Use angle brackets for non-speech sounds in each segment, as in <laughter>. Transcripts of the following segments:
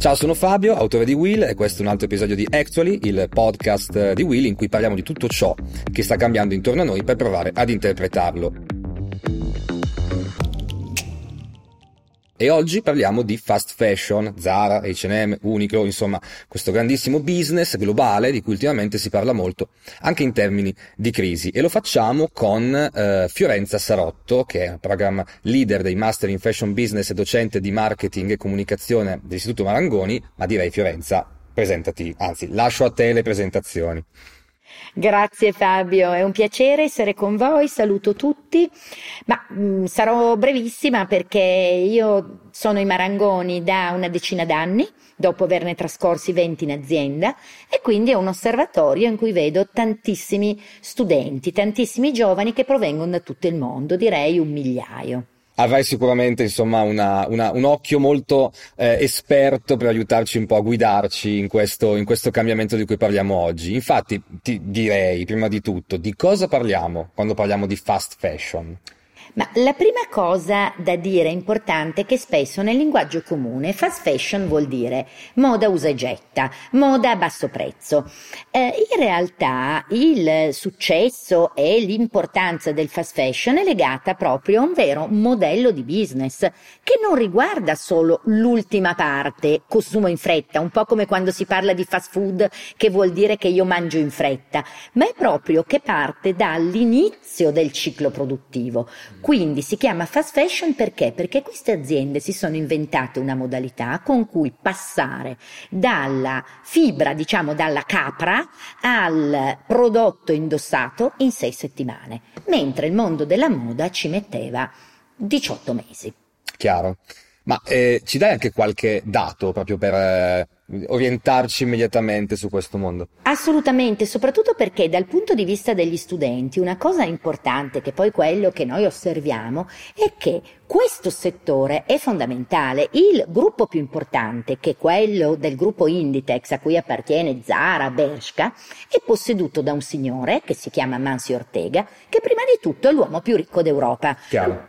Ciao, sono Fabio, autore di Will e questo è un altro episodio di Actually, il podcast di Will in cui parliamo di tutto ciò che sta cambiando intorno a noi per provare ad interpretarlo. E oggi parliamo di fast fashion, Zara, H&M, Uniqlo, insomma, questo grandissimo business globale di cui ultimamente si parla molto, anche in termini di crisi. E lo facciamo con eh, Fiorenza Sarotto, che è un programma leader dei Master in Fashion Business e docente di marketing e comunicazione dell'Istituto Marangoni, ma direi Fiorenza, presentati, anzi, lascio a te le presentazioni. Grazie Fabio, è un piacere essere con voi, saluto tutti, ma mh, mm, sarò brevissima perché io sono in Marangoni da una decina d'anni, dopo averne trascorsi 20 in azienda, e quindi è un osservatorio in cui vedo tantissimi studenti, tantissimi giovani che provengono da tutto il mondo, direi un migliaio avrai sicuramente insomma una, una, un occhio molto eh, esperto per aiutarci un po' a guidarci in questo, in questo cambiamento di cui parliamo oggi. Infatti ti direi prima di tutto di cosa parliamo quando parliamo di fast fashion. Ma la prima cosa da dire importante è che spesso nel linguaggio comune fast fashion vuol dire moda usa e getta, moda a basso prezzo. Eh, in realtà il successo e l'importanza del fast fashion è legata proprio a un vero modello di business che non riguarda solo l'ultima parte, consumo in fretta, un po' come quando si parla di fast food che vuol dire che io mangio in fretta, ma è proprio che parte dall'inizio del ciclo produttivo quindi si chiama fast fashion perché? Perché queste aziende si sono inventate una modalità con cui passare dalla fibra, diciamo dalla capra, al prodotto indossato in sei settimane, mentre il mondo della moda ci metteva 18 mesi. Chiaro. Ma eh, ci dai anche qualche dato proprio per eh, orientarci immediatamente su questo mondo? Assolutamente, soprattutto perché dal punto di vista degli studenti una cosa importante, che poi quello che noi osserviamo, è che questo settore è fondamentale. Il gruppo più importante, che è quello del gruppo Inditex a cui appartiene Zara, Bershka, è posseduto da un signore che si chiama Mansi Ortega, che prima di tutto è l'uomo più ricco d'Europa. Chiaro.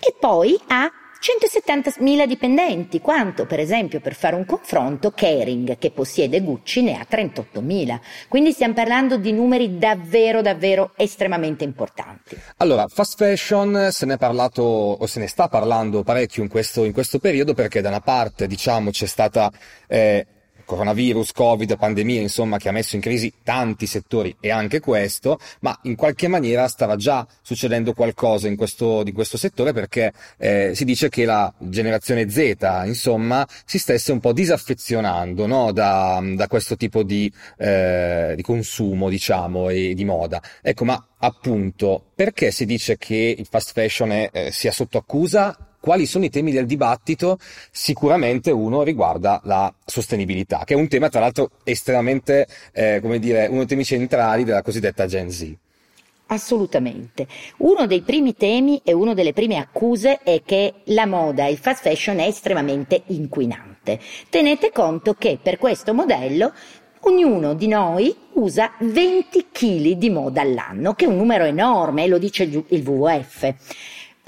E poi ha 170.000 dipendenti, quanto per esempio per fare un confronto Kering che possiede Gucci ne ha 38.000, quindi stiamo parlando di numeri davvero davvero estremamente importanti. Allora, fast fashion se ne è parlato o se ne sta parlando parecchio in questo, in questo periodo perché da una parte diciamo c'è stata eh, coronavirus, covid, pandemia, insomma, che ha messo in crisi tanti settori e anche questo, ma in qualche maniera stava già succedendo qualcosa in questo, di questo settore perché eh, si dice che la generazione Z, insomma, si stesse un po' disaffezionando no? da, da, questo tipo di, eh, di consumo, diciamo, e di moda. Ecco, ma appunto, perché si dice che il fast fashion è, eh, sia sotto accusa quali sono i temi del dibattito? Sicuramente uno riguarda la sostenibilità, che è un tema tra l'altro estremamente, eh, come dire, uno dei temi centrali della cosiddetta Gen Z. Assolutamente. Uno dei primi temi e una delle prime accuse è che la moda il fast fashion è estremamente inquinante. Tenete conto che per questo modello ognuno di noi usa 20 kg di moda all'anno, che è un numero enorme, lo dice il WWF.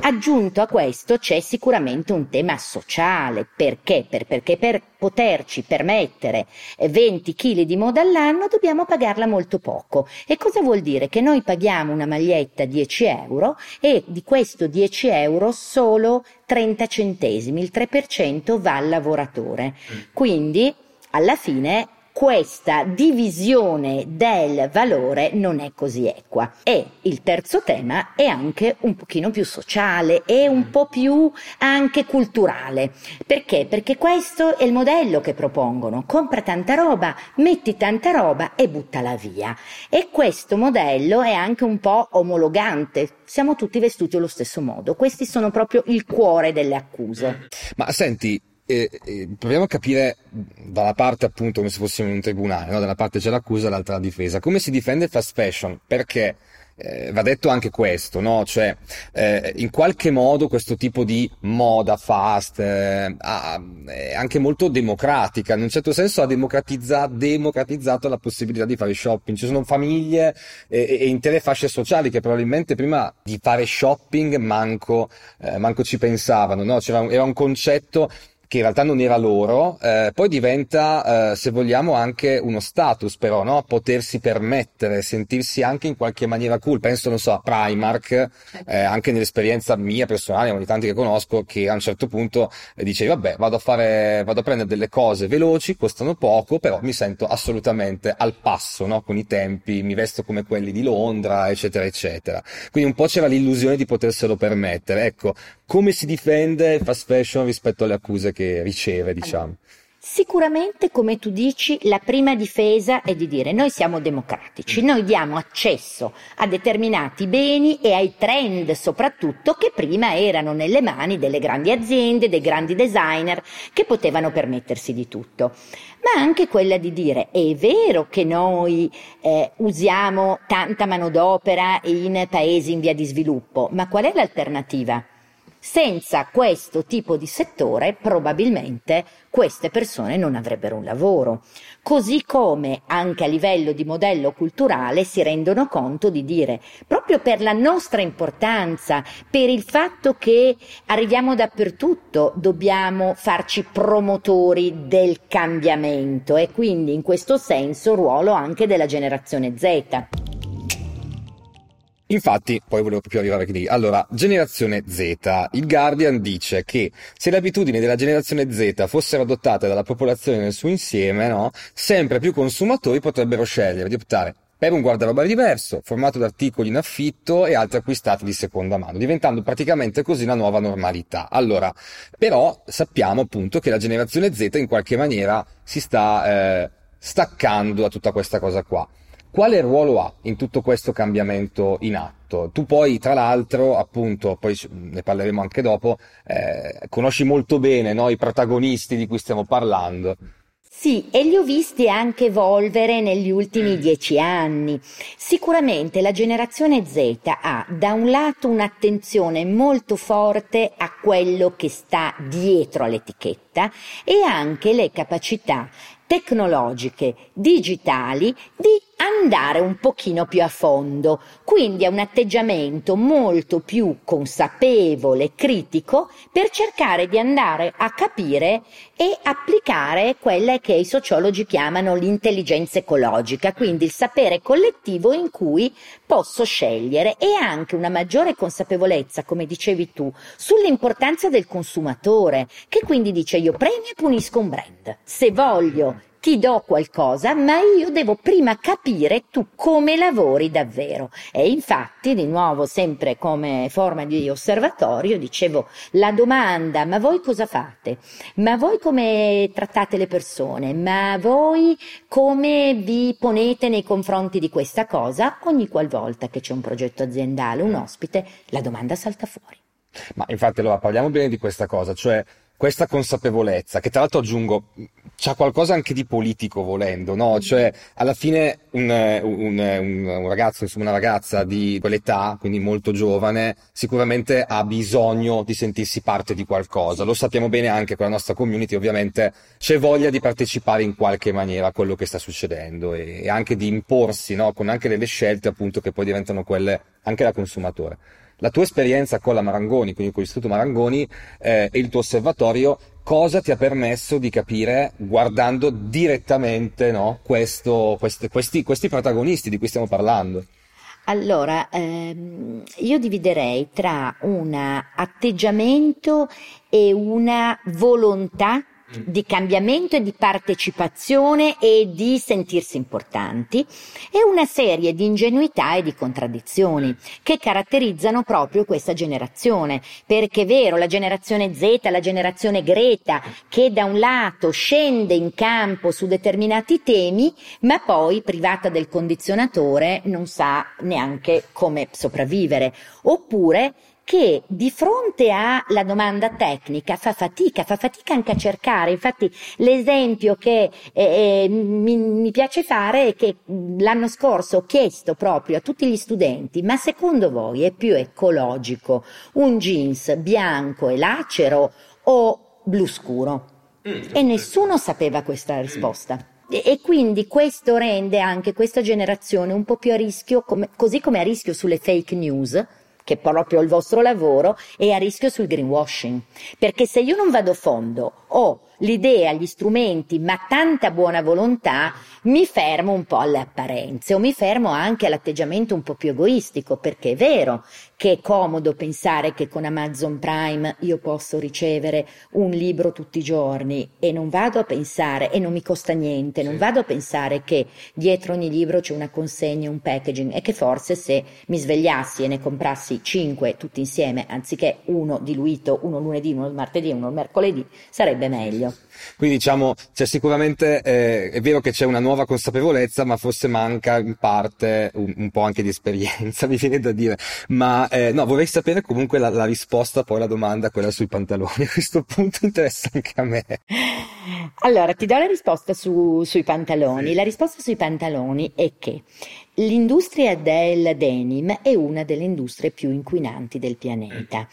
Aggiunto a questo c'è sicuramente un tema sociale, perché? Per, perché per poterci permettere 20 kg di moda all'anno dobbiamo pagarla molto poco. E cosa vuol dire? Che noi paghiamo una maglietta 10 euro e di questo 10 euro solo 30 centesimi, il 3% va al lavoratore. Mm. Quindi alla fine questa divisione del valore non è così equa. E il terzo tema è anche un pochino più sociale e un po' più anche culturale. Perché? Perché questo è il modello che propongono. Compra tanta roba, metti tanta roba e buttala via. E questo modello è anche un po' omologante. Siamo tutti vestiti allo stesso modo. Questi sono proprio il cuore delle accuse. Ma senti, eh, eh, proviamo a capire dalla parte appunto come se fossimo in un tribunale, no? da parte c'è l'accusa, dall'altra la difesa, come si difende il fast fashion, perché eh, va detto anche questo, no? Cioè, eh, in qualche modo questo tipo di moda fast eh, ha, è anche molto democratica, in un certo senso ha democratizza- democratizzato la possibilità di fare shopping. Ci sono famiglie e, e intere fasce sociali che probabilmente prima di fare shopping manco, eh, manco ci pensavano, no? C'era un, era un concetto che in realtà non era loro, eh, poi diventa, eh, se vogliamo, anche uno status però, no? Potersi permettere, sentirsi anche in qualche maniera cool. Penso, non so, a Primark, eh, anche nell'esperienza mia personale, ogni tanti che conosco, che a un certo punto dicevi, vabbè, vado a fare, vado a prendere delle cose veloci, costano poco, però mi sento assolutamente al passo, no? Con i tempi, mi vesto come quelli di Londra, eccetera, eccetera. Quindi un po' c'era l'illusione di poterselo permettere. Ecco, come si difende il fast fashion rispetto alle accuse che riceve, diciamo. Sicuramente, come tu dici, la prima difesa è di dire noi siamo democratici, noi diamo accesso a determinati beni e ai trend soprattutto che prima erano nelle mani delle grandi aziende, dei grandi designer che potevano permettersi di tutto. Ma anche quella di dire è vero che noi eh, usiamo tanta manodopera in paesi in via di sviluppo, ma qual è l'alternativa? Senza questo tipo di settore probabilmente queste persone non avrebbero un lavoro. Così come anche a livello di modello culturale si rendono conto di dire proprio per la nostra importanza, per il fatto che arriviamo dappertutto, dobbiamo farci promotori del cambiamento e quindi in questo senso ruolo anche della generazione Z. Infatti, poi volevo proprio arrivare lì. Allora, generazione Z. Il Guardian dice che se le abitudini della generazione Z fossero adottate dalla popolazione nel suo insieme, no, sempre più consumatori potrebbero scegliere di optare per un guardaroba diverso, formato da articoli in affitto e altri acquistati di seconda mano, diventando praticamente così una nuova normalità. Allora, però sappiamo appunto che la generazione Z in qualche maniera si sta eh, staccando da tutta questa cosa qua. Quale ruolo ha in tutto questo cambiamento in atto? Tu poi, tra l'altro, appunto, poi ne parleremo anche dopo, eh, conosci molto bene no, i protagonisti di cui stiamo parlando. Sì, e li ho visti anche evolvere negli ultimi dieci anni. Sicuramente la generazione Z ha da un lato un'attenzione molto forte a quello che sta dietro all'etichetta e anche le capacità tecnologiche, digitali, di andare un pochino più a fondo, quindi è un atteggiamento molto più consapevole, critico, per cercare di andare a capire e applicare quelle che i sociologi chiamano l'intelligenza ecologica, quindi il sapere collettivo in cui posso scegliere e anche una maggiore consapevolezza, come dicevi tu, sull'importanza del consumatore, che quindi dice io premio e punisco un brand. Se voglio ti do qualcosa, ma io devo prima capire tu come lavori davvero. E infatti, di nuovo, sempre come forma di osservatorio, dicevo la domanda, ma voi cosa fate? Ma voi come trattate le persone? Ma voi come vi ponete nei confronti di questa cosa? Ogni qualvolta che c'è un progetto aziendale, un ospite, la domanda salta fuori. Ma infatti allora parliamo bene di questa cosa, cioè questa consapevolezza, che tra l'altro aggiungo, c'ha qualcosa anche di politico volendo, no? Mm. Cioè, alla fine un, un, un, un, ragazzo, insomma una ragazza di quell'età, quindi molto giovane, sicuramente ha bisogno di sentirsi parte di qualcosa. Lo sappiamo bene anche con la nostra community, ovviamente c'è voglia di partecipare in qualche maniera a quello che sta succedendo e, e anche di imporsi, no? Con anche delle scelte appunto che poi diventano quelle anche da consumatore la tua esperienza con la Marangoni, quindi con l'Istituto Marangoni eh, e il tuo osservatorio, cosa ti ha permesso di capire guardando direttamente no, questo, questi, questi, questi protagonisti di cui stiamo parlando? Allora, ehm, io dividerei tra un atteggiamento e una volontà di cambiamento e di partecipazione e di sentirsi importanti e una serie di ingenuità e di contraddizioni che caratterizzano proprio questa generazione. Perché è vero la generazione Z la generazione Greta che da un lato scende in campo su determinati temi ma poi privata del condizionatore non sa neanche come sopravvivere. Oppure che di fronte alla domanda tecnica fa fatica, fa fatica anche a cercare. Infatti l'esempio che eh, eh, mi, mi, piace fare è che l'anno scorso ho chiesto proprio a tutti gli studenti, ma secondo voi è più ecologico un jeans bianco e lacero o blu scuro? Mm. E nessuno sapeva questa risposta. E quindi questo rende anche questa generazione un po' più a rischio, come, così come a rischio sulle fake news, che è proprio il vostro lavoro, è a rischio sul greenwashing. Perché se io non vado a fondo ho l'idea, gli strumenti, ma tanta buona volontà, mi fermo un po' alle apparenze o mi fermo anche all'atteggiamento un po' più egoistico, perché è vero che è comodo pensare che con Amazon Prime io posso ricevere un libro tutti i giorni e non vado a pensare, e non mi costa niente, non vado a pensare che dietro ogni libro c'è una consegna, un packaging e che forse se mi svegliassi e ne comprassi cinque tutti insieme, anziché uno diluito, uno lunedì, uno il martedì, uno il mercoledì, sarebbe meglio. Quindi diciamo, c'è sicuramente, eh, è vero che c'è una nuova consapevolezza, ma forse manca in parte un, un po' anche di esperienza, <laughs> mi viene da dire. Ma eh, no, vorrei sapere comunque la, la, risposta poi alla domanda, quella sui pantaloni. <laughs> A questo punto interessa anche a me. Allora, ti do la risposta su, sui pantaloni. La risposta sui pantaloni è che L'industria del denim è una delle industrie più inquinanti del pianeta.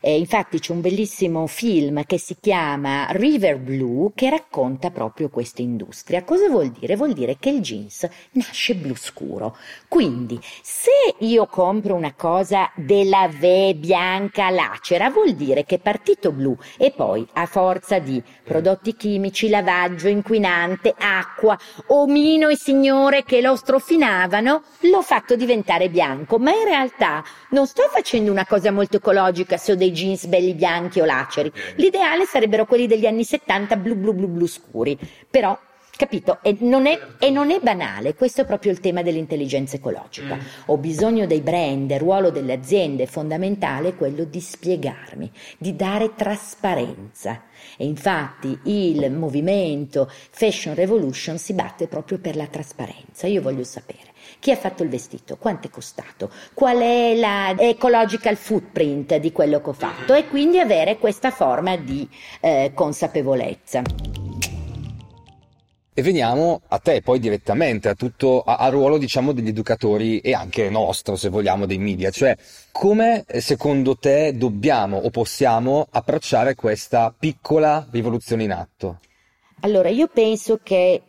Eh, infatti c'è un bellissimo film che si chiama River Blue che racconta proprio questa industria. Cosa vuol dire? Vuol dire che il jeans nasce blu scuro. Quindi se io compro una cosa della V bianca lacera vuol dire che è partito blu e poi a forza di prodotti chimici, lavaggio, inquinante, acqua, omino e signore che lo strofinavano, l'ho fatto diventare bianco, ma in realtà non sto facendo una cosa molto ecologica se ho dei jeans belli bianchi o laceri. L'ideale sarebbero quelli degli anni 70 blu blu blu blu scuri, però Capito? E non, è, e non, è, banale, questo è proprio il tema dell'intelligenza ecologica. Mm. Ho bisogno dei brand, il ruolo delle aziende è fondamentale quello di spiegarmi, di dare trasparenza. E infatti il movimento Fashion Revolution si batte proprio per la trasparenza. Io voglio sapere chi ha fatto il vestito, quanto è costato, qual è la ecological footprint di quello che ho fatto e quindi avere questa forma di eh, consapevolezza. E veniamo a te poi direttamente, a tutto, al ruolo diciamo degli educatori e anche nostro se vogliamo dei media, cioè come eh, secondo te dobbiamo o possiamo approcciare questa piccola rivoluzione in atto? Allora io penso che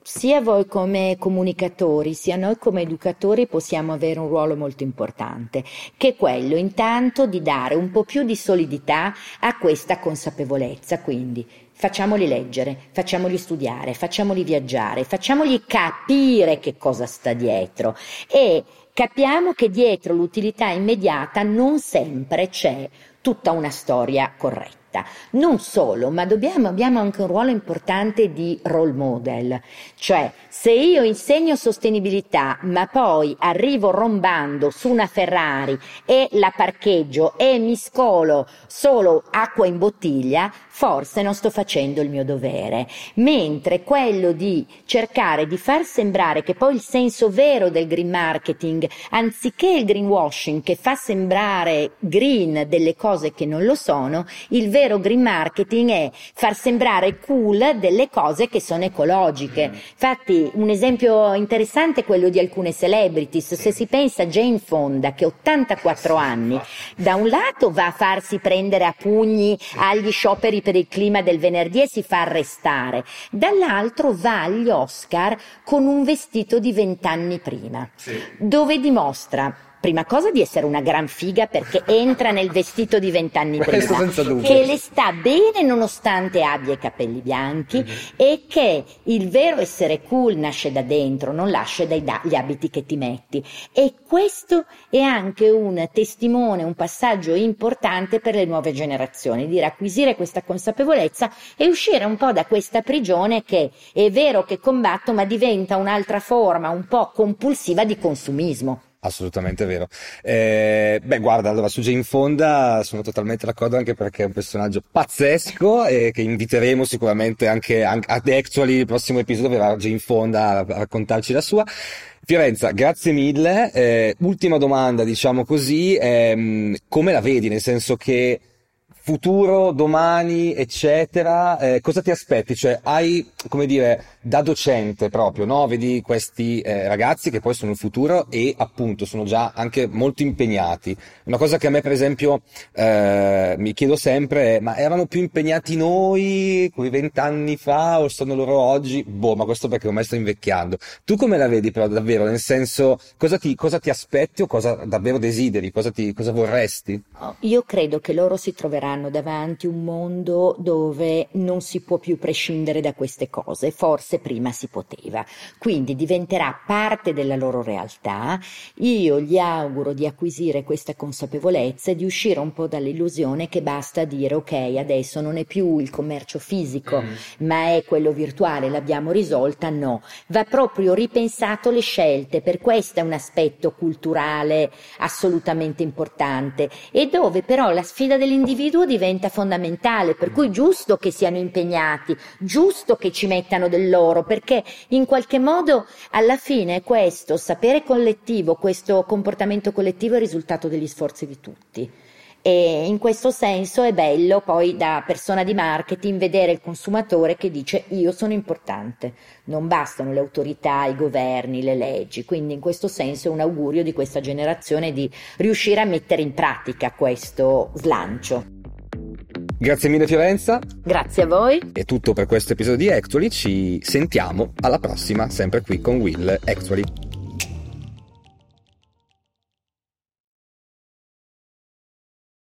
sia voi come comunicatori, sia noi come educatori possiamo avere un ruolo molto importante, che è quello intanto di dare un po' più di solidità a questa consapevolezza, quindi facciamoli leggere, facciamoli studiare, facciamoli viaggiare, facciamoli capire che cosa sta dietro. E capiamo che dietro l'utilità immediata non sempre c'è tutta una storia corretta vita. Non solo, ma dobbiamo, abbiamo anche un ruolo importante di role model, cioè se io insegno sostenibilità ma poi arrivo rombando su una Ferrari e la parcheggio e mi scolo solo acqua in bottiglia, forse non sto facendo il mio dovere. Mentre quello di cercare di far sembrare che poi il senso vero del green marketing, anziché il greenwashing che fa sembrare green delle cose che non lo sono, il vero vero green marketing è far sembrare cool delle cose che sono ecologiche. Mm. Infatti, un esempio interessante è quello di alcune celebrities. Se si pensa a Jane Fonda, che ha 84 anni, da un lato va a farsi prendere a pugni agli scioperi per il clima del venerdì e si fa arrestare, dall'altro va agli Oscar con un vestito di vent'anni prima, dove dimostra prima cosa di essere una gran figa perché entra nel vestito di vent'anni prima, che le sta bene nonostante abbia i capelli bianchi mm-hmm. e che il vero essere cool nasce da dentro, non nasce dagli abiti che ti metti. E questo è anche un testimone, un passaggio importante per le nuove generazioni, di acquisire questa consapevolezza e uscire un po' da questa prigione che è vero che combatto ma diventa un'altra forma un po' compulsiva di consumismo. Assolutamente vero. Eh, beh, guarda, allora su Jane Fonda sono totalmente d'accordo anche perché è un personaggio pazzesco e che inviteremo sicuramente anche, anche ad Actually, il prossimo episodio verrà Jane Fonda a, raccontarci la sua. Fiorenza, grazie mille. Eh, ultima domanda, diciamo così, ehm, come la vedi? Nel senso che futuro, domani, eccetera, eh, cosa ti aspetti? Cioè, hai come dire, da docente proprio, no? Vedi questi eh, ragazzi che poi sono il futuro e appunto sono già anche molto impegnati. Una cosa che a me per esempio eh, mi chiedo sempre è ma erano più impegnati noi quei vent'anni fa o sono loro oggi? Boh, ma questo perché ormai sto invecchiando. Tu come la vedi però davvero? Nel senso, cosa ti, cosa ti aspetti o cosa davvero desideri? Cosa, ti, cosa vorresti? Oh, io credo che loro si troveranno davanti un mondo dove non si può più prescindere da queste cose, forse prima si poteva. Quindi diventerà parte della loro realtà. Io gli auguro di acquisire questa consapevolezza e di uscire un po' dall'illusione che basta dire ok, adesso non è più il commercio fisico, mm. ma è quello virtuale, l'abbiamo risolta. No, va proprio ripensato le scelte, per questo è un aspetto culturale assolutamente importante e dove però la sfida dell'individuo diventa fondamentale, per cui giusto che siano impegnati, giusto che ci mettano del loro, perché in qualche modo alla fine questo sapere collettivo, questo comportamento collettivo è il risultato degli sforzi di tutti. E in questo senso è bello poi da persona di marketing vedere il consumatore che dice io sono importante, non bastano le autorità, i governi, le leggi, quindi in questo senso è un augurio di questa generazione di riuscire a mettere in pratica questo slancio. Grazie mille Fiorenza. Grazie a voi. È tutto per questo episodio di Actually, ci sentiamo alla prossima, sempre qui con Will Actually.